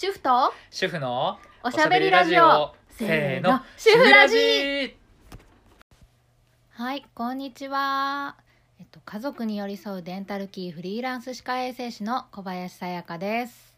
主婦と主婦のおしゃべりラジオ。せーの。主婦ラジジはいこんにちは。えっと家族に寄り添うデンタルキーフリーランス歯科衛生士の小林さやかです。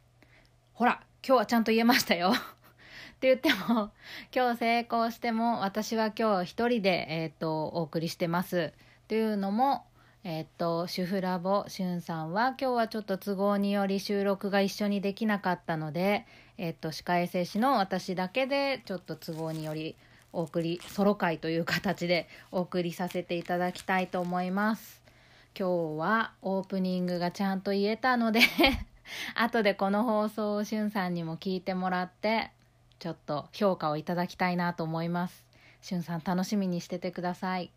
ほら今日はちゃんと言えましたよ。って言っても今日成功しても私は今日一人で、えっとお送りしてます。っていうのもえっと主婦ラボしゅんさんは今日はちょっと都合により収録が一緒にできなかったのでえっと歯科衛生士の私だけでちょっと都合によりお送りソロ会という形でお送りさせていただきたいと思います。今日はオープニングがちゃんと言えたので 後でこの放送をしゅんさんにも聞いてもらってちょっと評価をいただきたいなと思います。しゅんさん楽しみにしててください。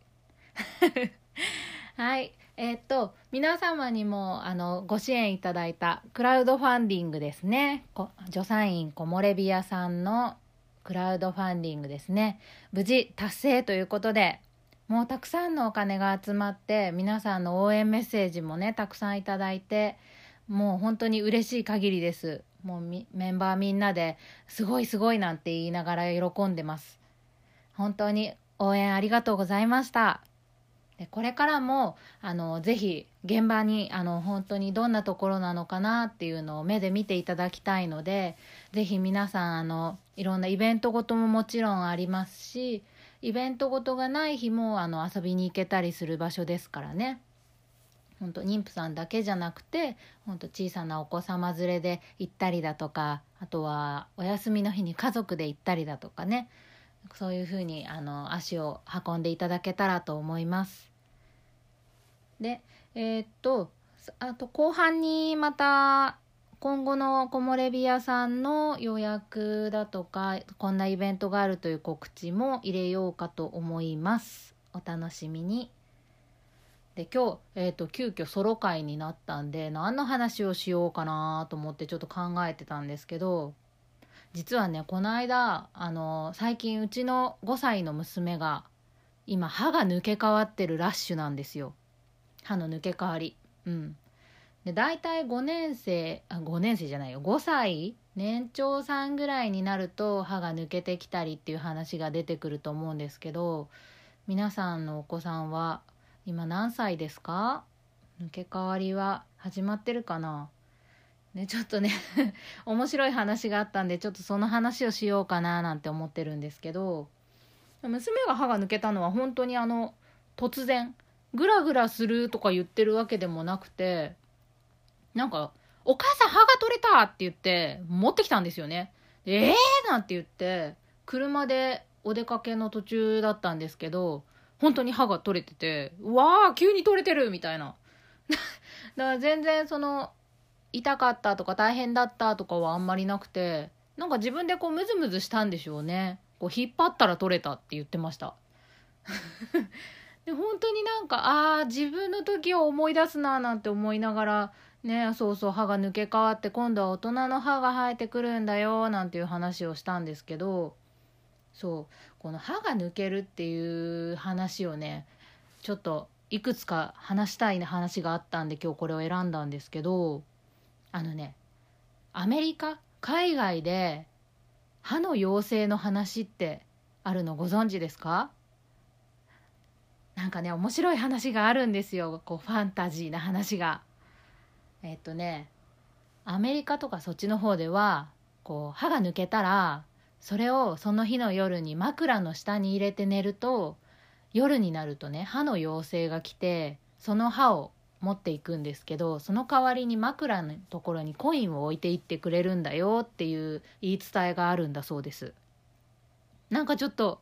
はい。えーっと皆様にもあのご支援いただいたクラウドファンディングですね。こ助産院木漏れ日屋さんのクラウドファンディングですね。無事達成ということでもうたくさんのお金が集まって皆さんの応援メッセージもねたくさんいただいてもう本当に嬉しい限りです。もうメンバーみんなですごいすごいなんて言いながら喜んでます。本当に応援ありがとうございました。でこれからもあのぜひ現場にあの本当にどんなところなのかなっていうのを目で見ていただきたいのでぜひ皆さんあのいろんなイベントごとももちろんありますしイベントごとがない日もあの遊びに行けたりする場所ですからね。本当妊婦さんだけじゃなくて本当小さなお子様連れで行ったりだとかあとはお休みの日に家族で行ったりだとかね。そういうふうにあの足を運んでいただけたらと思います。でえーっとあと後半にまた今後の木漏れ日屋さんの予約だとかこんなイベントがあるという告知も入れようかと思います。お楽しみに。で今日、えー、と急遽ソロ会になったんで何の話をしようかなと思ってちょっと考えてたんですけど実はねこの間あの最近うちの5歳の娘が今歯が抜け替わってるラッシュなんですよ。歯の抜け替わり。うん。で大体5年生あ5年生じゃないよ。5歳年長さんぐらいになると歯が抜けてきたりっていう話が出てくると思うんですけど皆さんのお子さんは今何歳ですか？抜け替わりは始まってるかな？ねちょっとね 面白い話があったんでちょっとその話をしようかななんて思ってるんですけど娘が歯が抜けたのは本当にあの突然グラグラするとか言ってるわけでもなくてなんか「お母さん歯が取れた!」って言って持ってきたんですよね。えーなんて言って車でお出かけの途中だったんですけど本当に歯が取れててうわー急に取れてるみたいな だから全然その痛かったとか大変だったとかはあんまりなくてなんか自分でこうムズムズしたんでしょうね。こう引っ張ったら取れたって言ってました。で本当になんかああ自分の時を思い出すななんて思いながらねそうそう歯が抜け替わって今度は大人の歯が生えてくるんだよなんていう話をしたんですけどそうこの歯が抜けるっていう話をねちょっといくつか話したい話があったんで今日これを選んだんですけどあのねアメリカ海外で歯の妖精の話ってあるのご存知ですか？なんかね面白い話があるんですよこうファンタジーな話が。えっとねアメリカとかそっちの方ではこう歯が抜けたらそれをその日の夜に枕の下に入れて寝ると夜になるとね歯の妖精が来てその歯を持っていくんですけどその代わりに枕のところにコインを置いていってくれるんだよっていう言い伝えがあるんだそうです。なんかちょっと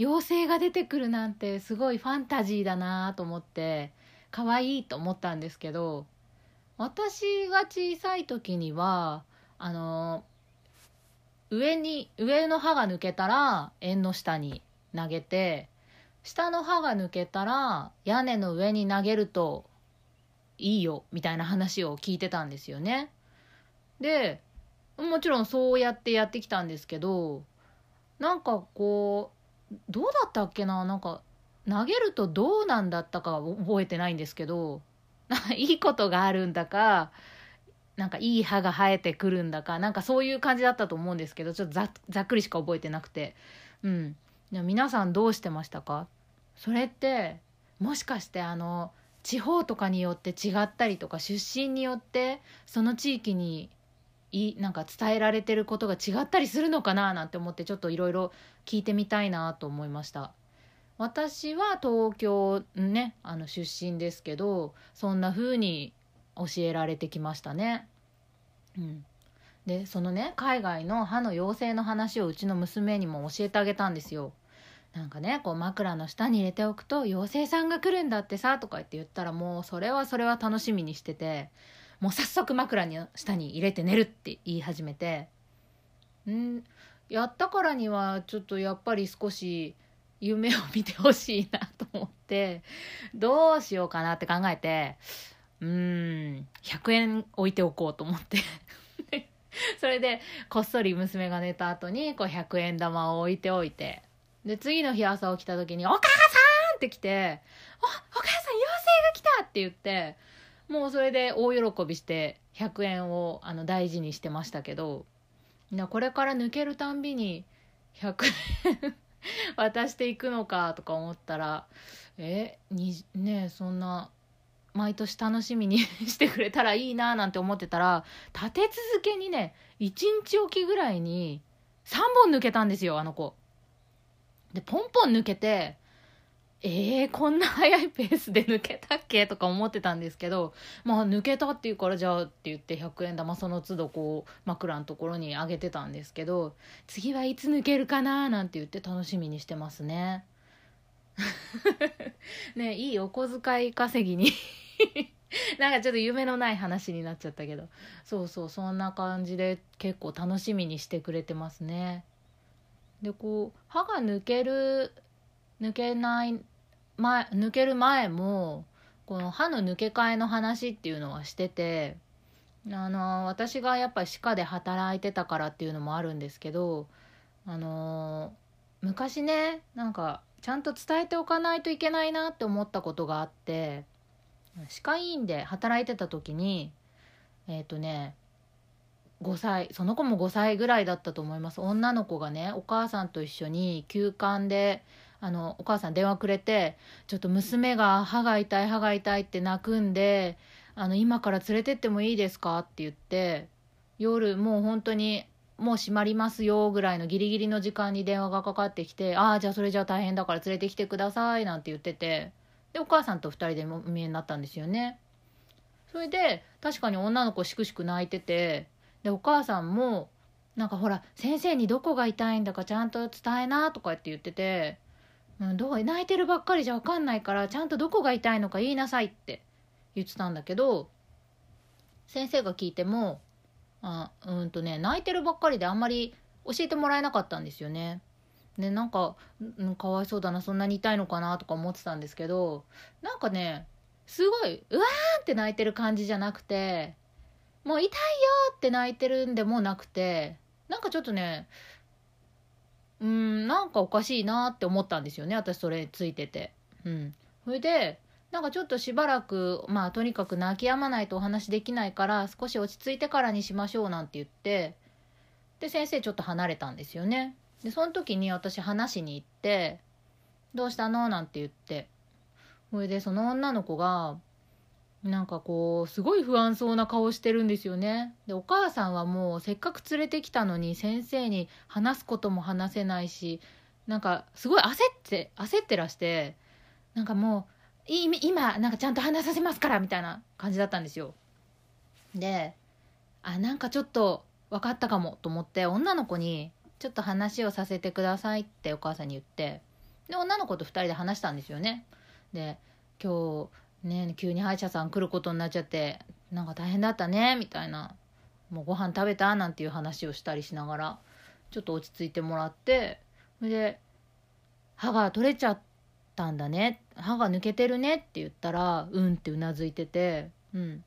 妖精が出てくるなんてすごいファンタジーだなと思って可愛いと思ったんですけど私が小さい時にはあの上に上の歯が抜けたら縁の下に投げて下の歯が抜けたら屋根の上に投げるといいよみたいな話を聞いてたんですよね。でもちろんそうやってやってきたんですけどなんかこうどうだったっけな？なんか投げるとどうなんだったか覚えてないんですけどいいことがあるんだかなんかいい歯が生えてくるんだかなんかそういう感じだったと思うんですけどちょっとざざっくりしか覚えてなくて。うん。でも皆さんどうしてましたか？それってもしかしてあの地方とかによって違ったりとか出身によってその地域にいなんか伝えられてることが違ったりするのかななんて思ってちょっといろいろ聞いてみたいなと思いました。私は東京ねあの出身ですけどそんな風に教えられてきましたね。うん。でそのね海外の歯の妖精の話をうちの娘にも教えてあげたんですよ。なんかねこう枕の下に入れておくと妖精さんが来るんだってさとか言って言ったらもうそれはそれは楽しみにしててもう早速枕に下に入れて寝るって言い始めてんやったからにはちょっとやっぱり少し夢を見てほしいなと思ってどうしようかなって考えてうーん100円置いておこうと思って。それでこっそり娘が寝た後にこう100円玉を置いておいてで次の日朝起きた時に「お母さん!」って来て「おお母さん妖精が来た!」って言ってもうそれで大喜びして100円をあの大事にしてましたけどこれから抜けるたんびに100円 渡していくのかとか思ったらえにねそんな毎年楽しみに してくれたらいいななんて思ってたら立て続けにね1日おきぐらいに3本抜けたんですよあの子。でポンポン抜けてえー、こんな早いペースで抜けたっけ？とか思ってたんですけどまあ抜けたっていうからじゃあって言って100円玉その都度こう枕のところにあげてたんですけど次はいつ抜けるかななんて言って楽しみにしてますね。ねいいお小遣い稼ぎに なんかちょっと夢のない話になっちゃったけどそうそうそんな感じで結構楽しみにしてくれてますね。でこう歯が抜ける抜けない前抜ける前もこの歯の抜け替えの話っていうのはしててあの私がやっぱり歯科で働いてたからっていうのもあるんですけどあの昔ねなんかちゃんと伝えておかないといけないなって思ったことがあって歯科医院で働いてた時にえっ、ー、とね5歳その子も5歳ぐらいだったと思います。女の子がねお母さんと一緒に休館であのお母さん電話くれてちょっと娘が歯が痛い歯が痛いって泣くんであの今から連れてってもいいですかって言って夜もう本当にもう閉まりますよぐらいのギリギリの時間に電話がかかってきてああじゃあそれじゃあ大変だから連れてきてくださいなんて言っててでお母さんと2人でお見えになったんですよね。それで確かに女の子しくしく泣いててでお母さんもなんかほら先生にどこが痛いんだかちゃんと伝えなとかって言っててうん、どう泣いてるばっかりじゃ分かんないからちゃんとどこが痛いのか言いなさいって言ってたんだけど先生が聞いてもあうんとね泣いてるばっかりであんまり教えてもらえなかったんですよね。でなんか、うん、かわいそうだなそんなに痛いのかなとか思ってたんですけどなんかねすごいうわーって泣いてる感じじゃなくてもう痛いよって泣いてるんでもなくてなんかちょっとねうんなんかおかしいなって思ったんですよね私それついてて。うん。それでなんかちょっとしばらくまあとにかく泣き止まないとお話できないから少し落ち着いてからにしましょうなんて言ってで先生ちょっと離れたんですよね。でその時に私話しに行って「どうしたの?」なんて言って。それでその女の子がなんかこうすごい不安そうな顔してるんですよね。でお母さんはもうせっかく連れてきたのに先生に話すことも話せないしなんかすごい焦って焦ってらしてなんかもう今なんかちゃんと話させますからみたいな感じだったんですよ。であなんかちょっと分かったかもと思って女の子にちょっと話をさせてくださいってお母さんに言ってで女の子と2人で話したんですよね。で今日ね急に歯医者さん来ることになっちゃってなんか大変だったねみたいな。もうご飯食べたなんていう話をしたりしながらちょっと落ち着いてもらってそれで歯が取れちゃったんだね歯が抜けてるねって言ったらうんってうなずいててうん。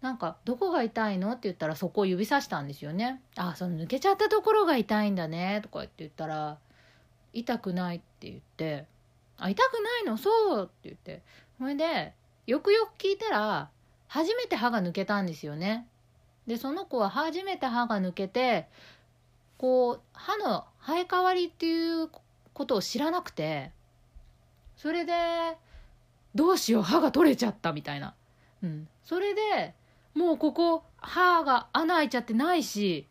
なんか「どこが痛いの?」って言ったらそこを指さしたんですよね「あその抜けちゃったところが痛いんだね」とか言って言ったら「痛くない」って言って「あ痛くないの？そう」って言って。それでよくよく聞いたら初めて歯が抜けたんですよね。でその子は初めて歯が抜けてこう歯の生え変わりっていうことを知らなくてそれでどうしよう歯が取れちゃったみたいな、うん、それでもうここ歯が穴開いちゃってないし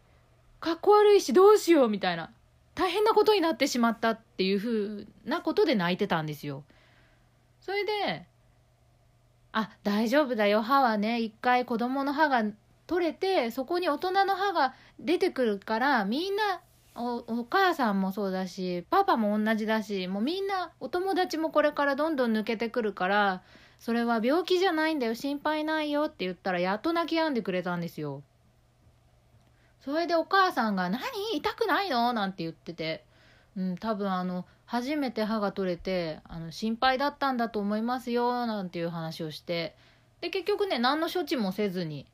かっこ悪いしどうしようみたいな。大変なことになってしまったっていうふうなことで泣いてたんですよ。それであ大丈夫だよ。歯はね一回子供の歯が取れてそこに大人の歯が出てくるからみんなおお母さんもそうだしパパも同じだしもうみんなお友達もこれからどんどん抜けてくるからそれは病気じゃないんだよ心配ないよって言ったらやっと泣き止んでくれたんですよ。それでお母さんが「何？痛くないの?」なんて言ってて、うん、多分あの初めて歯が取れてあの心配だったんだと思いますよなんていう話をしてで結局ね何の処置もせずに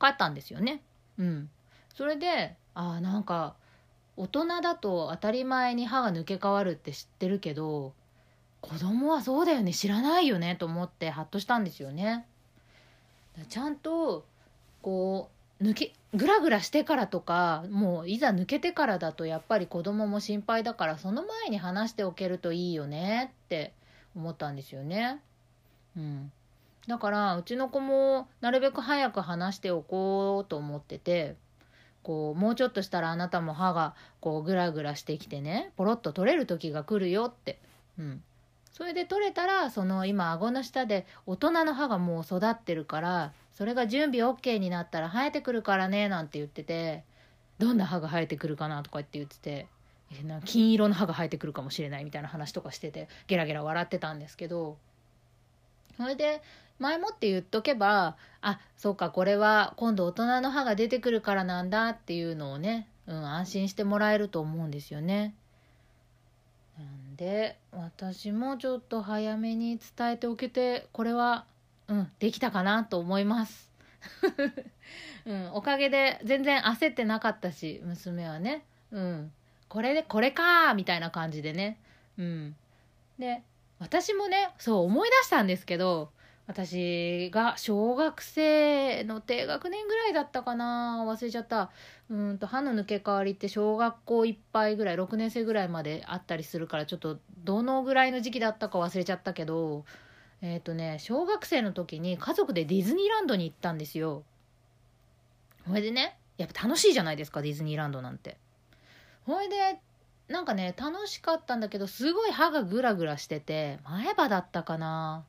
帰ったんですよねうんそれでああなんか大人だと当たり前に歯が抜け変わるって知ってるけど子供はそうだよね知らないよねと思ってハッとしたんですよね。ちゃんとこう抜けグラグラしてからとかもういざ抜けてからだとやっぱり子供も心配だからその前に話しておけるといいよねって思ったんですよね。うん、だからうちの子もなるべく早く話しておこうと思っててこうもうちょっとしたらあなたも歯がこうグラグラしてきてねポロッと取れる時が来るよって、うん、それで取れたらその今顎の下で大人の歯がもう育ってるからそれが準備 OK になったら生えてくるからねなんて言っててどんな歯が生えてくるかなとかって言ってて金色の歯が生えてくるかもしれないみたいな話とかしててゲラゲラ笑ってたんですけどそれで前もって言っとけばあそうかこれは今度大人の歯が出てくるからなんだっていうのをね、うん、安心してもらえると思うんですよね。で私もちょっと早めに伝えておけてこれは、うん、できたかなと思います。うん、おかげで全然焦ってなかったし娘はね、うん、これでこれかみたいな感じでね、うん、で私もねそう思い出したんですけど私が小学生の低学年ぐらいだったかな忘れちゃった。うんと歯の抜け替わりって小学校いっぱいぐらい6年生ぐらいまであったりするからちょっとどのぐらいの時期だったか忘れちゃったけどえっ、ー、とね小学生の時に家族でディズニーランドに行ったんですよ。ほいでねやっぱ楽しいじゃないですかディズニーランドなんて。ほいでなんかね楽しかったんだけどすごい歯がグラグラしてて前歯だったかな。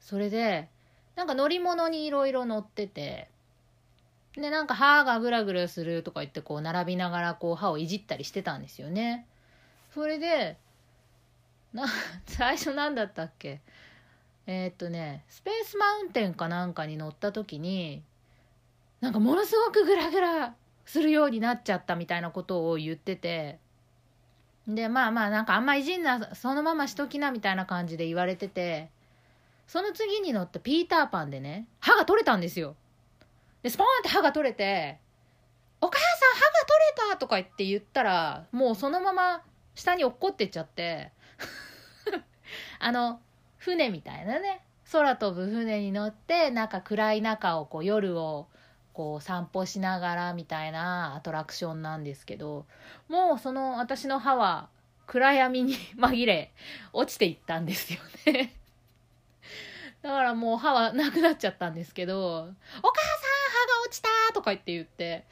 それでなんか乗り物にいろいろ乗っててでなんか歯がグラグラするとか言ってこう並びながらこう歯をいじったりしてたんですよね。それでな最初何だったっけ？えー、っとねスペースマウンテンかなんかに乗った時になんかものすごくグラグラするようになっちゃったみたいなことを言っててでまあまあなんかあんまいじんなそのまましときなみたいな感じで言われててその次に乗ったピーターパンでね、歯が取れたんですよ。で、スポーンって歯が取れて、お母さん歯が取れたとか言って言ったら、もうそのまま下に落っこってっちゃって、あの、船みたいなね、空飛ぶ船に乗って、なんか暗い中をこう夜をこう散歩しながらみたいなアトラクションなんですけど、もうその私の歯は暗闇に紛れ落ちていったんですよね。だからもう歯はなくなっちゃったんですけど、お母さん歯が落ちたとか言って言って、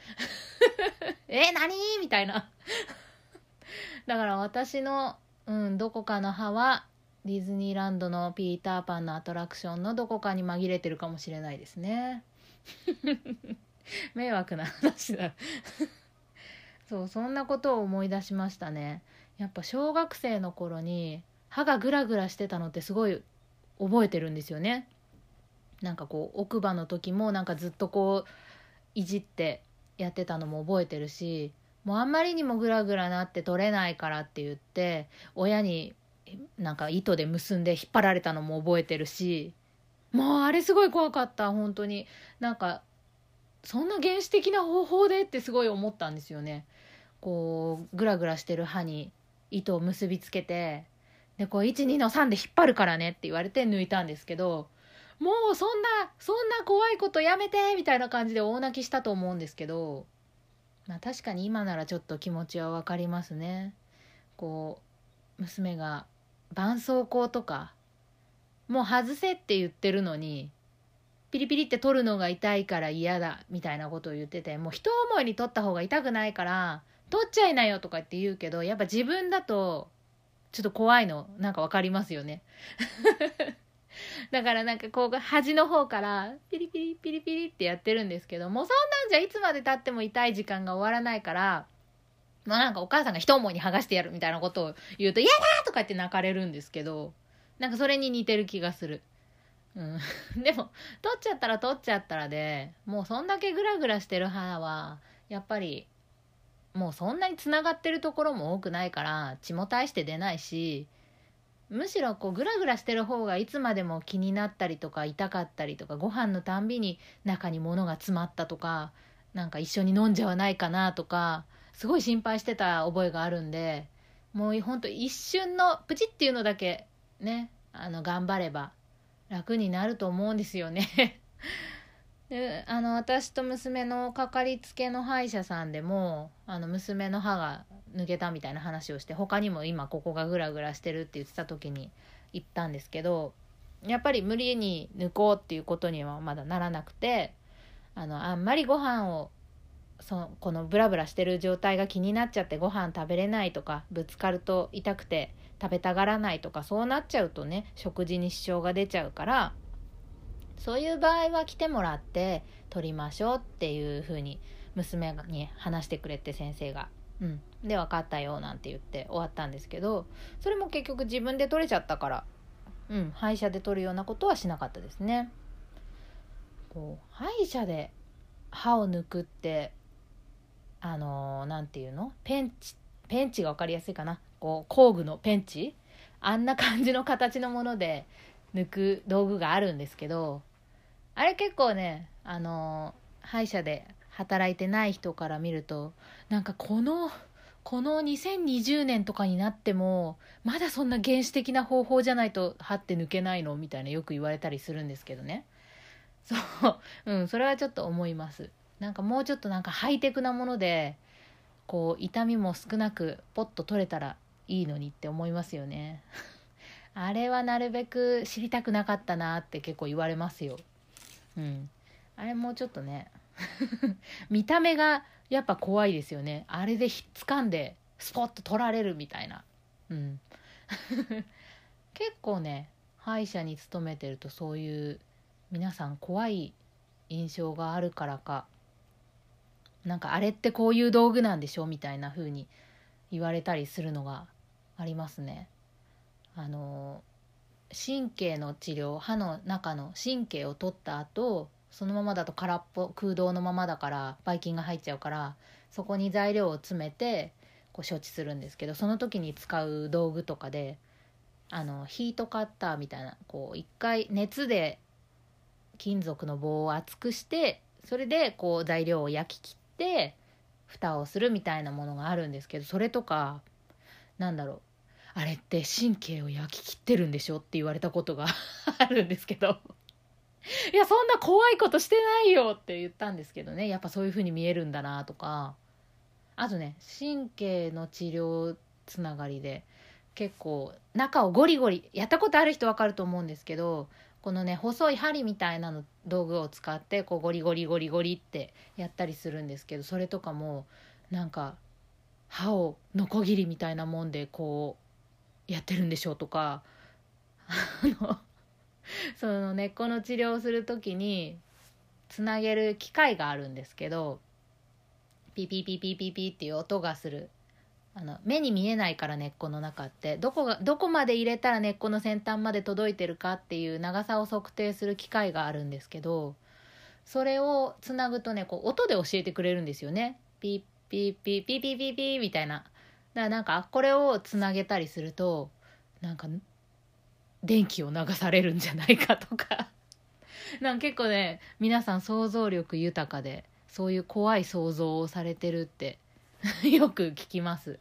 え、何？みたいな。だから私の、うん、どこかの歯は、ディズニーランドのピーターパンのアトラクションのどこかに紛れてるかもしれないですね。迷惑な話だ。そう、そんなことを思い出しましたね。やっぱ小学生の頃に歯がグラグラしてたのってすごい覚えてるんですよね。なんかこう奥歯の時もなんかずっとこういじってやってたのも覚えてるしもうあんまりにもグラグラなって取れないからって言って親になんか糸で結んで引っ張られたのも覚えてるしもうあれすごい怖かった本当に。なんかそんな原始的な方法でってすごい思ったんですよね。こうグラグラしてる歯に糸を結びつけてでこう12の3で引っ張るからねって言われて抜いたんですけどもうそんなそんな怖いことやめてみたいな感じで大泣きしたと思うんですけどまあ確かに今ならちょっと気持ちは分かりますね。こう娘が絆創膏とかもう外せって言ってるのにピリピリって取るのが痛いから嫌だみたいなことを言っててもう一思いに取った方が痛くないから取っちゃいなよとかって言うけどやっぱ自分だとちょっと怖いのなんか分かりますよね。だからなんかこう端の方からピリピリピリピリってやってるんですけどもうそんなんじゃいつまでたっても痛い時間が終わらないからまあなんかお母さんが一思いに剥がしてやるみたいなことを言うと「嫌だ!」とか言って泣かれるんですけどなんかそれに似てる気がする。うん、でも取っちゃったら取っちゃったらでもうそんだけグラグラしてる歯はやっぱりもうそんなにつながってるところも多くないから血も大して出ないしむしろこうグラグラしてる方がいつまでも気になったりとか痛かったりとかご飯のたんびに中に物が詰まったとかなんか一緒に飲んじゃわないかなとかすごい心配してた覚えがあるんでもうほんと一瞬のプチっていうのだけねあの頑張れば楽になると思うんですよね。であの私と娘のかかりつけの歯医者さんでもあの娘の歯が抜けたみたいな話をして他にも今ここがグラグラしてるって言ってた時に言ったんですけどやっぱり無理に抜こうっていうことにはまだならなくてあのあんまりご飯をそのこのブラブラしてる状態が気になっちゃってご飯食べれないとかぶつかると痛くて食べたがらないとかそうなっちゃうとね食事に支障が出ちゃうからそういう場合は来てもらって取りましょうっていうふうに娘に話してくれて先生が。うん、で分かったよなんて言って終わったんですけどそれも結局自分で取れちゃったから、うん、歯医者で取るようなことはしなかったですね。こう歯医者で歯を抜くってあの何、て言うの？ペンチペンチが分かりやすいかな。こう工具のペンチ？あんな感じの形のもので抜く道具があるんですけどあれ結構ねあの歯医者で働いてない人から見るとなんかこのこの2020年とかになってもまだそんな原始的な方法じゃないと歯って抜けないの？みたいなよく言われたりするんですけどね。そう。うんそれはちょっと思います。なんかもうちょっとなんかハイテクなものでこう痛みも少なくポッと取れたらいいのにって思いますよね。あれはなるべく知りたくなかったなって結構言われますよ。うん。あれもうちょっとね 見た目がやっぱ怖いですよね。あれでひっつかんでスポッと取られるみたいな。うん。結構ね歯医者に勤めてるとそういう皆さん怖い印象があるからかなんかあれってこういう道具なんでしょみたいな風に言われたりするのがありますね。あの神経の治療歯の中の神経を取った後そのままだと空っぽ空洞のままだからばい菌が入っちゃうからそこに材料を詰めてこう処置するんですけどその時に使う道具とかであのヒートカッターみたいなこう一回熱で金属の棒を厚くしてそれでこう材料を焼き切って蓋をするみたいなものがあるんですけどそれとかなんだろうあれって神経を焼き切ってるんでしょって言われたことが あるんですけど。いやそんな怖いことしてないよって言ったんですけどね。やっぱそういう風に見えるんだなとか。あとね神経の治療つながりで結構中をゴリゴリやったことある人分かると思うんですけどこのね細い針みたいなの道具を使ってこうゴリゴリゴリゴリってやったりするんですけどそれとかもなんか歯をノコギリみたいなもんでこうやってるんでしょうとかあの その根っこの治療をする時につなげる機械があるんですけどピピピピピピっていう音がするあの目に見えないから根っこの中ってどこがどこまで入れたら根っこの先端まで届いてるかっていう長さを測定する機械があるんですけどそれをつなぐとねこう音で教えてくれるんですよね。ピッピッピッピッピッピッピッみたいな。だからなんかこれをつなげたりするとなんか電気を流されるんじゃないかとか なんか結構ね皆さん想像力豊かでそういう怖い想像をされてるって よく聞きます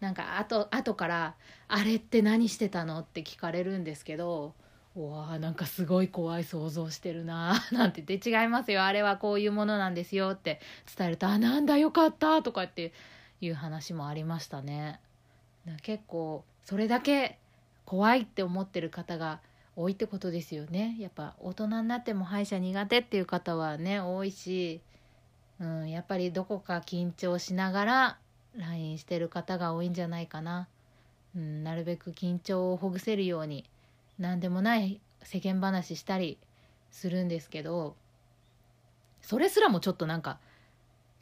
なんかあと後から「あれって何してたの?」って聞かれるんですけどうわーなんかすごい怖い想像してるなー なんて言って違いますよあれはこういうものなんですよって伝えると「あなんだよかった」とかっていう話もありましたね。結構それだけ怖いって思ってる方が多いってことですよねやっぱ大人になっても歯医者苦手っていう方はね多いし、うん、やっぱりどこか緊張しながら LINE してる方が多いんじゃないかな、うん、なるべく緊張をほぐせるように何でもない世間話したりするんですけどそれすらもちょっとなんか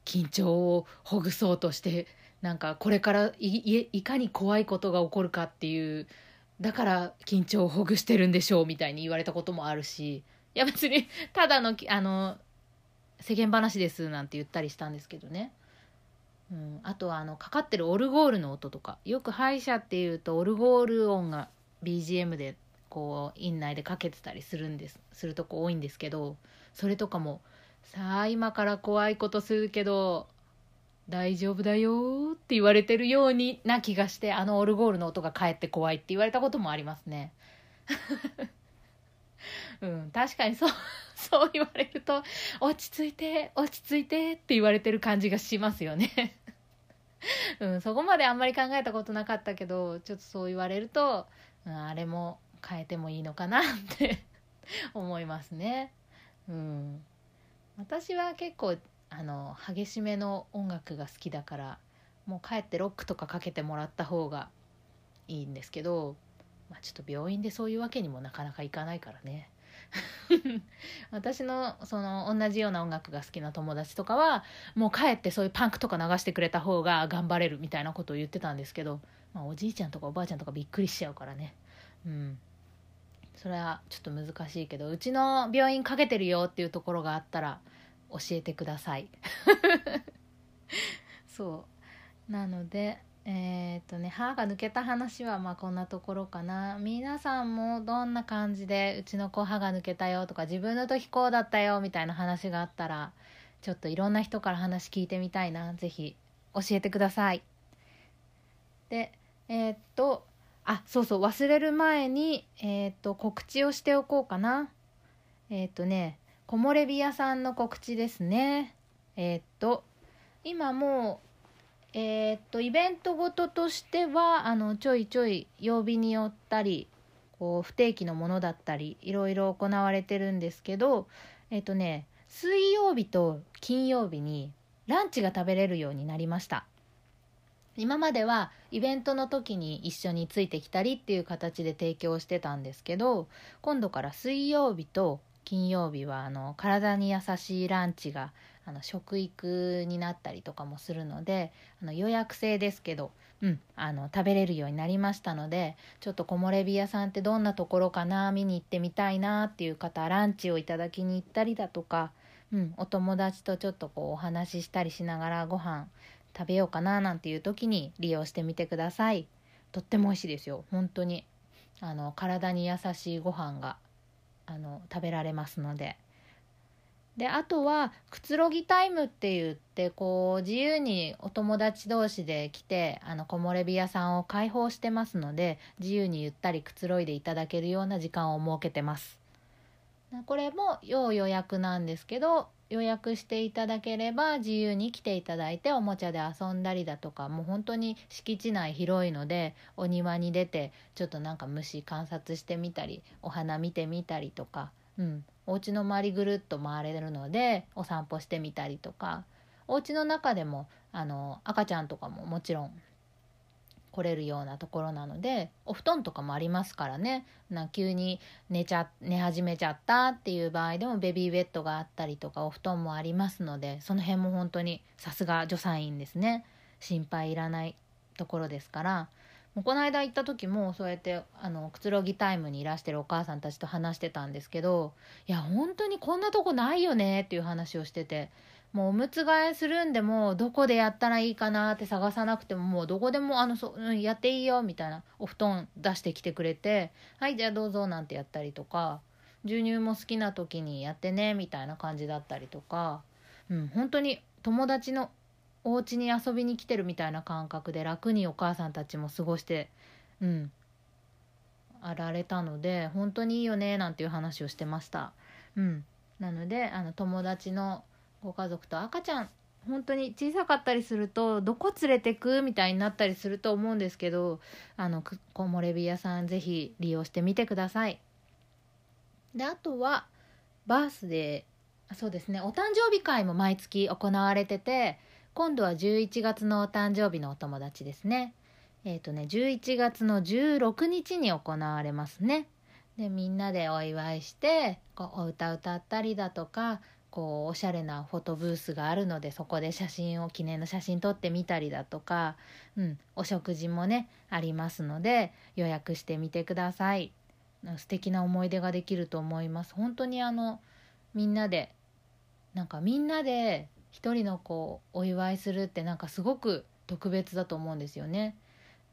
緊張をほぐそうとしてなんかこれからいかに怖いことが起こるかっていうだから緊張をほぐしてるんでしょうみたいに言われたこともあるし。いや別にただのあの世間話ですなんて言ったりしたんですけどね、うん、あとはあのかかってるオルゴールの音とかよく歯医者っていうとオルゴール音が BGM でこう院内でかけてたりするんですするとこ多いんですけどそれとかもさあ今から怖いことするけど大丈夫だよって言われてるようにな気がしてあのオルゴールの音がかえって怖いって言われたこともありますね。うん確かにそうそう言われると落ち着いて落ち着いてって言われてる感じがしますよね。うん、そこまであんまり考えたことなかったけどちょっとそう言われると、うん、あれも変えてもいいのかなって 思いますね。うん、私は結構あの激しめの音楽が好きだからもう帰ってロックとかかけてもらった方がいいんですけど、まあ、ちょっと病院でそういうわけにもなかなかいかないからね 私のその同じような音楽が好きな友達とかはもう帰ってそういうパンクとか流してくれた方が頑張れるみたいなことを言ってたんですけど、まあ、おじいちゃんとかおばあちゃんとかびっくりしちゃうからね。うん。それはちょっと難しいけどうちの病院かけてるよっていうところがあったら教えてください。そう。なのでえー、っとね歯が抜けた話はまあこんなところかな。皆さんもどんな感じでうちの子歯が抜けたよとか自分の時こうだったよみたいな話があったらちょっといろんな人から話聞いてみたいな。是非教えてください。でえー、っとあそうそう忘れる前にえー、っと告知をしておこうかな。えっとね木漏れ日屋さんの告知ですね。え、っと、今もう、えー、っと、イベントごととしては、あの、ちょいちょい曜日によったり、こう、不定期のものだったり、いろいろ行われてるんですけど、え、っとね、水曜日と金曜日にランチが食べれるようになりました。今まではイベントの時に一緒についてきたりっていう形で提供してたんですけど今度から水曜日と金曜日はあの体に優しいランチがあの食育になったりとかもするのであの予約制ですけど、うん、あの食べれるようになりましたのでちょっと木漏れ日屋さんってどんなところかな見に行ってみたいなっていう方ランチをいただきに行ったりだとか、うん、お友達とちょっとこうお話ししたりしながらご飯食べようかななんていう時に利用してみてください。とっても美味しいですよ本当にあの体に優しいご飯があの食べられますので。であとはくつろぎタイムって言ってこう自由にお友達同士で来てあの木漏れ日屋さんを開放してますので自由にゆったりくつろいでいただけるような時間を設けてます。これも要予約なんですけど予約していただければ自由に来ていただいておもちゃで遊んだりだとかもう本当に敷地内広いのでお庭に出てちょっとなんか虫観察してみたりお花見てみたりとか、うん、お家の周りぐるっと回れるのでお散歩してみたりとか。お家の中でもあの赤ちゃんとかももちろん来れるようなところなのでお布団とかもありますからね。な急に寝ちゃ寝始めちゃったっていう場合でもベビーベッドがあったりとかお布団もありますのでその辺も本当にさすが助産院ですね。心配いらないところですから。この間行った時もそうやってあのくつろぎタイムにいらしてるお母さんたちと話してたんですけどいや本当にこんなとこないよねっていう話をしててもうおむつ替えするんでもどこでやったらいいかなって探さなくてももうどこでもあのそ、うん、やっていいよみたいなお布団出してきてくれてはいじゃあどうぞなんてやったりとか授乳も好きな時にやってねみたいな感じだったりとか、うん、本当に友達のお家に遊びに来てるみたいな感覚で楽にお母さんたちも過ごして、うん、あられたので本当にいいよねなんていう話をしてました。うん、なのであの友達のご家族と赤ちゃん本当に小さかったりするとどこ連れてく？みたいになったりすると思うんですけどあの木漏れ日屋さんぜひ利用してみてください。であとはバースデーそうですねお誕生日会も毎月行われてて今度は11月のお誕生日のお友達ですね。えっ、ー、とね11月の16日に行われますね。でみんなでお祝いしてこうお歌歌ったりだとかこうおしゃれなフォトブースがあるのでそこで写真を記念の写真撮ってみたりだとか、うん、お食事もねありますので予約してみてください。素敵な思い出ができると思います。本当にあのみんなでなんかみんなで一人の子をお祝いするってなんかすごく特別だと思うんですよね。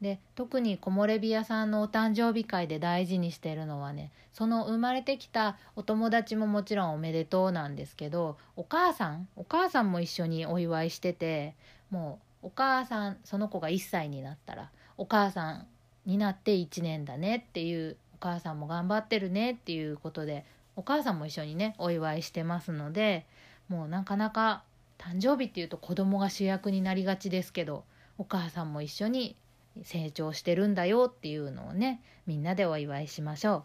で特に木漏れ日屋さんのお誕生日会で大事にしてるのはねその生まれてきたお友達ももちろんおめでとうなんですけどお母さんお母さんも一緒にお祝いしててもうお母さんその子が1歳になったらお母さんになって1年だねっていうお母さんも頑張ってるねっていうことでお母さんも一緒にねお祝いしてますのでもうなかなか誕生日っていうと子供が主役になりがちですけどお母さんも一緒に成長してるんだよっていうのをねみんなでお祝いしましょ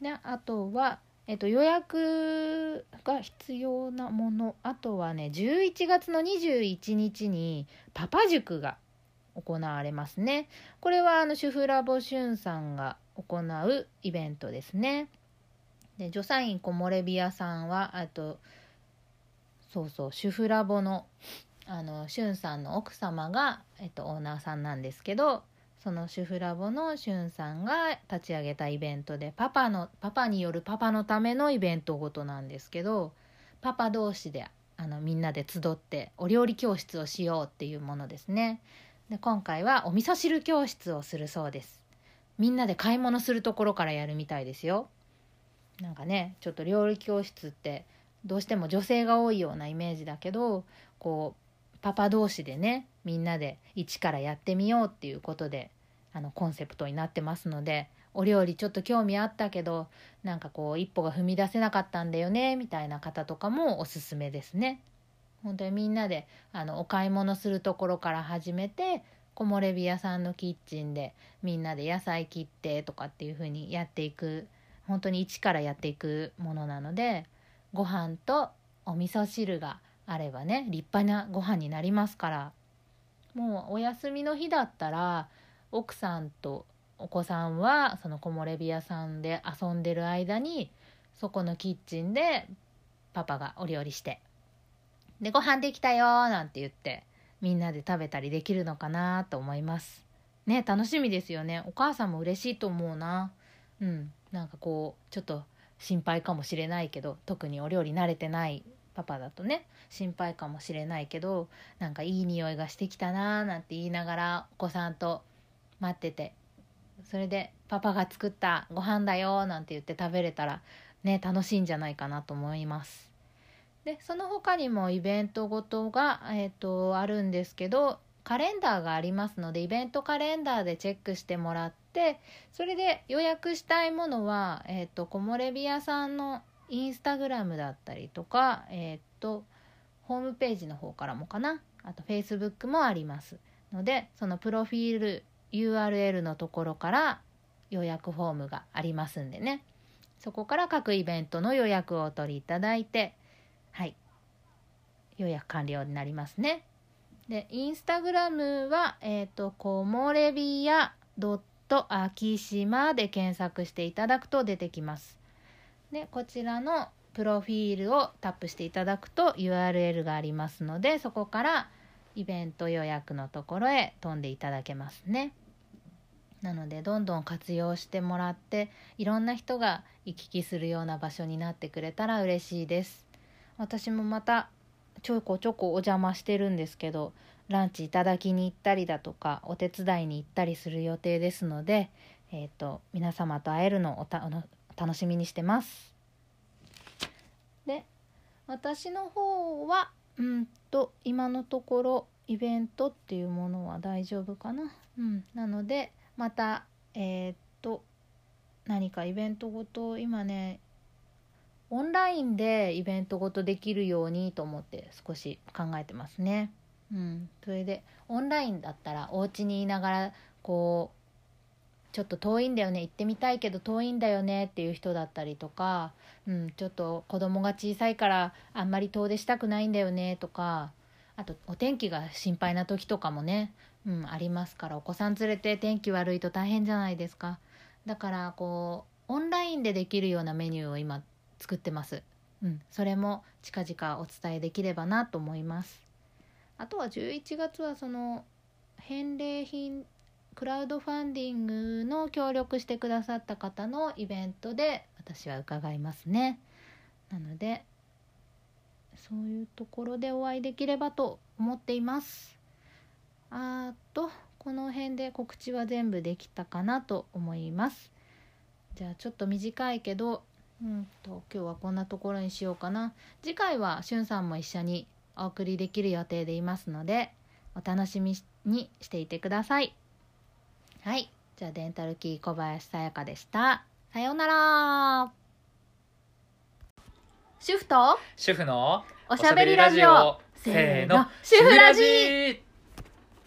う。であとは、えっと、予約が必要なものあとはね11月の21日にパパ塾が行われますね。これはあの主婦ラボしゅんさんが行うイベントですね。で助産院木漏れ日屋さんはあとそうそう主婦ラボのあのしゅんさんの奥様が、えっと、オーナーさんなんですけどその主婦ラボのしゅんさんが立ち上げたイベントでパパのパパによるパパのためのイベントごとなんですけどパパ同士であのみんなで集ってお料理教室をしようっていうものですね。で今回はお味噌汁教室をするそうです。みんなで買い物するところからやるみたいですよ。なんかねちょっと料理教室ってどうしても女性が多いようなイメージだけどこうパパ同士でねみんなで一からやってみようっていうことであのコンセプトになってますのでお料理ちょっと興味あったけどなんかこう一歩が踏み出せなかったんだよねみたいな方とかもおすすめですね。本当にみんなであのお買い物するところから始めて木漏れ日屋さんのキッチンでみんなで野菜切ってとかっていう風にやっていく本当に一からやっていくものなのでご飯とお味噌汁があればね立派なご飯になりますから。もうお休みの日だったら奥さんとお子さんはその木漏れ日屋さんで遊んでる間にそこのキッチンでパパがお料理してでご飯できたよなんて言ってみんなで食べたりできるのかなと思います。ね楽しみですよね。お母さんも嬉しいと思うな。うん。なんかこうちょっと心配かもしれないけど特にお料理慣れてないパパだとね心配かもしれないけどなんかいい匂いがしてきたなーなんて言いながらお子さんと待っててそれでパパが作ったご飯だよなんて言って食べれたらね楽しいんじゃないかなと思います。でその他にもイベントごとが、えーと、あるんですけどカレンダーがありますのでイベントカレンダーでチェックしてもらってそれで予約したいものは、えーと、木漏れ日屋さんのインスタグラムだったりとか、えーと、ホームページの方からもかな？あとフェイスブックもありますのでそのプロフィール URL のところから予約フォームがありますんでね。そこから各イベントの予約をお取りいただいてはい。予約完了になりますね。でインスタグラムはえっ、ー、と木漏れ日やドット秋島で検索していただくと出てきます。でこちらのプロフィールをタップしていただくと URL がありますのでそこからイベント予約のところへ飛んでいただけますね。なのでどんどん活用してもらっていろんな人が行き来するような場所になってくれたら嬉しいです。私もまたちょこちょこお邪魔してるんですけどランチいただきに行ったりだとかお手伝いに行ったりする予定ですので、えーと、皆様と会えるのを楽しみにしてます。で私の方はうんと今のところイベントっていうものは大丈夫かな。うん、なのでまたえっ、と何かイベントごと今ねオンラインでイベントごとできるようにと思って少し考えてますね。うん、それでオンラインだったらお家にいながらこうちょっと遠いんだよね行ってみたいけど遠いんだよねっていう人だったりとか、うん、ちょっと子供が小さいからあんまり遠出したくないんだよねとかあとお天気が心配な時とかもね、うん、ありますからお子さん連れて天気悪いと大変じゃないですかだからこうオンラインでできるようなメニューを今作ってます、うん、それも近々お伝えできればなと思います。あとは11月はその返礼品クラウドファンディングの協力してくださった方のイベントで私は伺いますね。なのでそういうところでお会いできればと思っています。あとこの辺で告知は全部できたかなと思います。じゃあちょっと短いけどうんと今日はこんなところにしようかな。次回はしゅんさんも一緒にお送りできる予定でいますのでお楽しみにしていてください。はい。じゃあデンタルキー小林さやかでした。さようなら。主婦と主婦のおしゃべりラジオ。せーの。主婦ラジ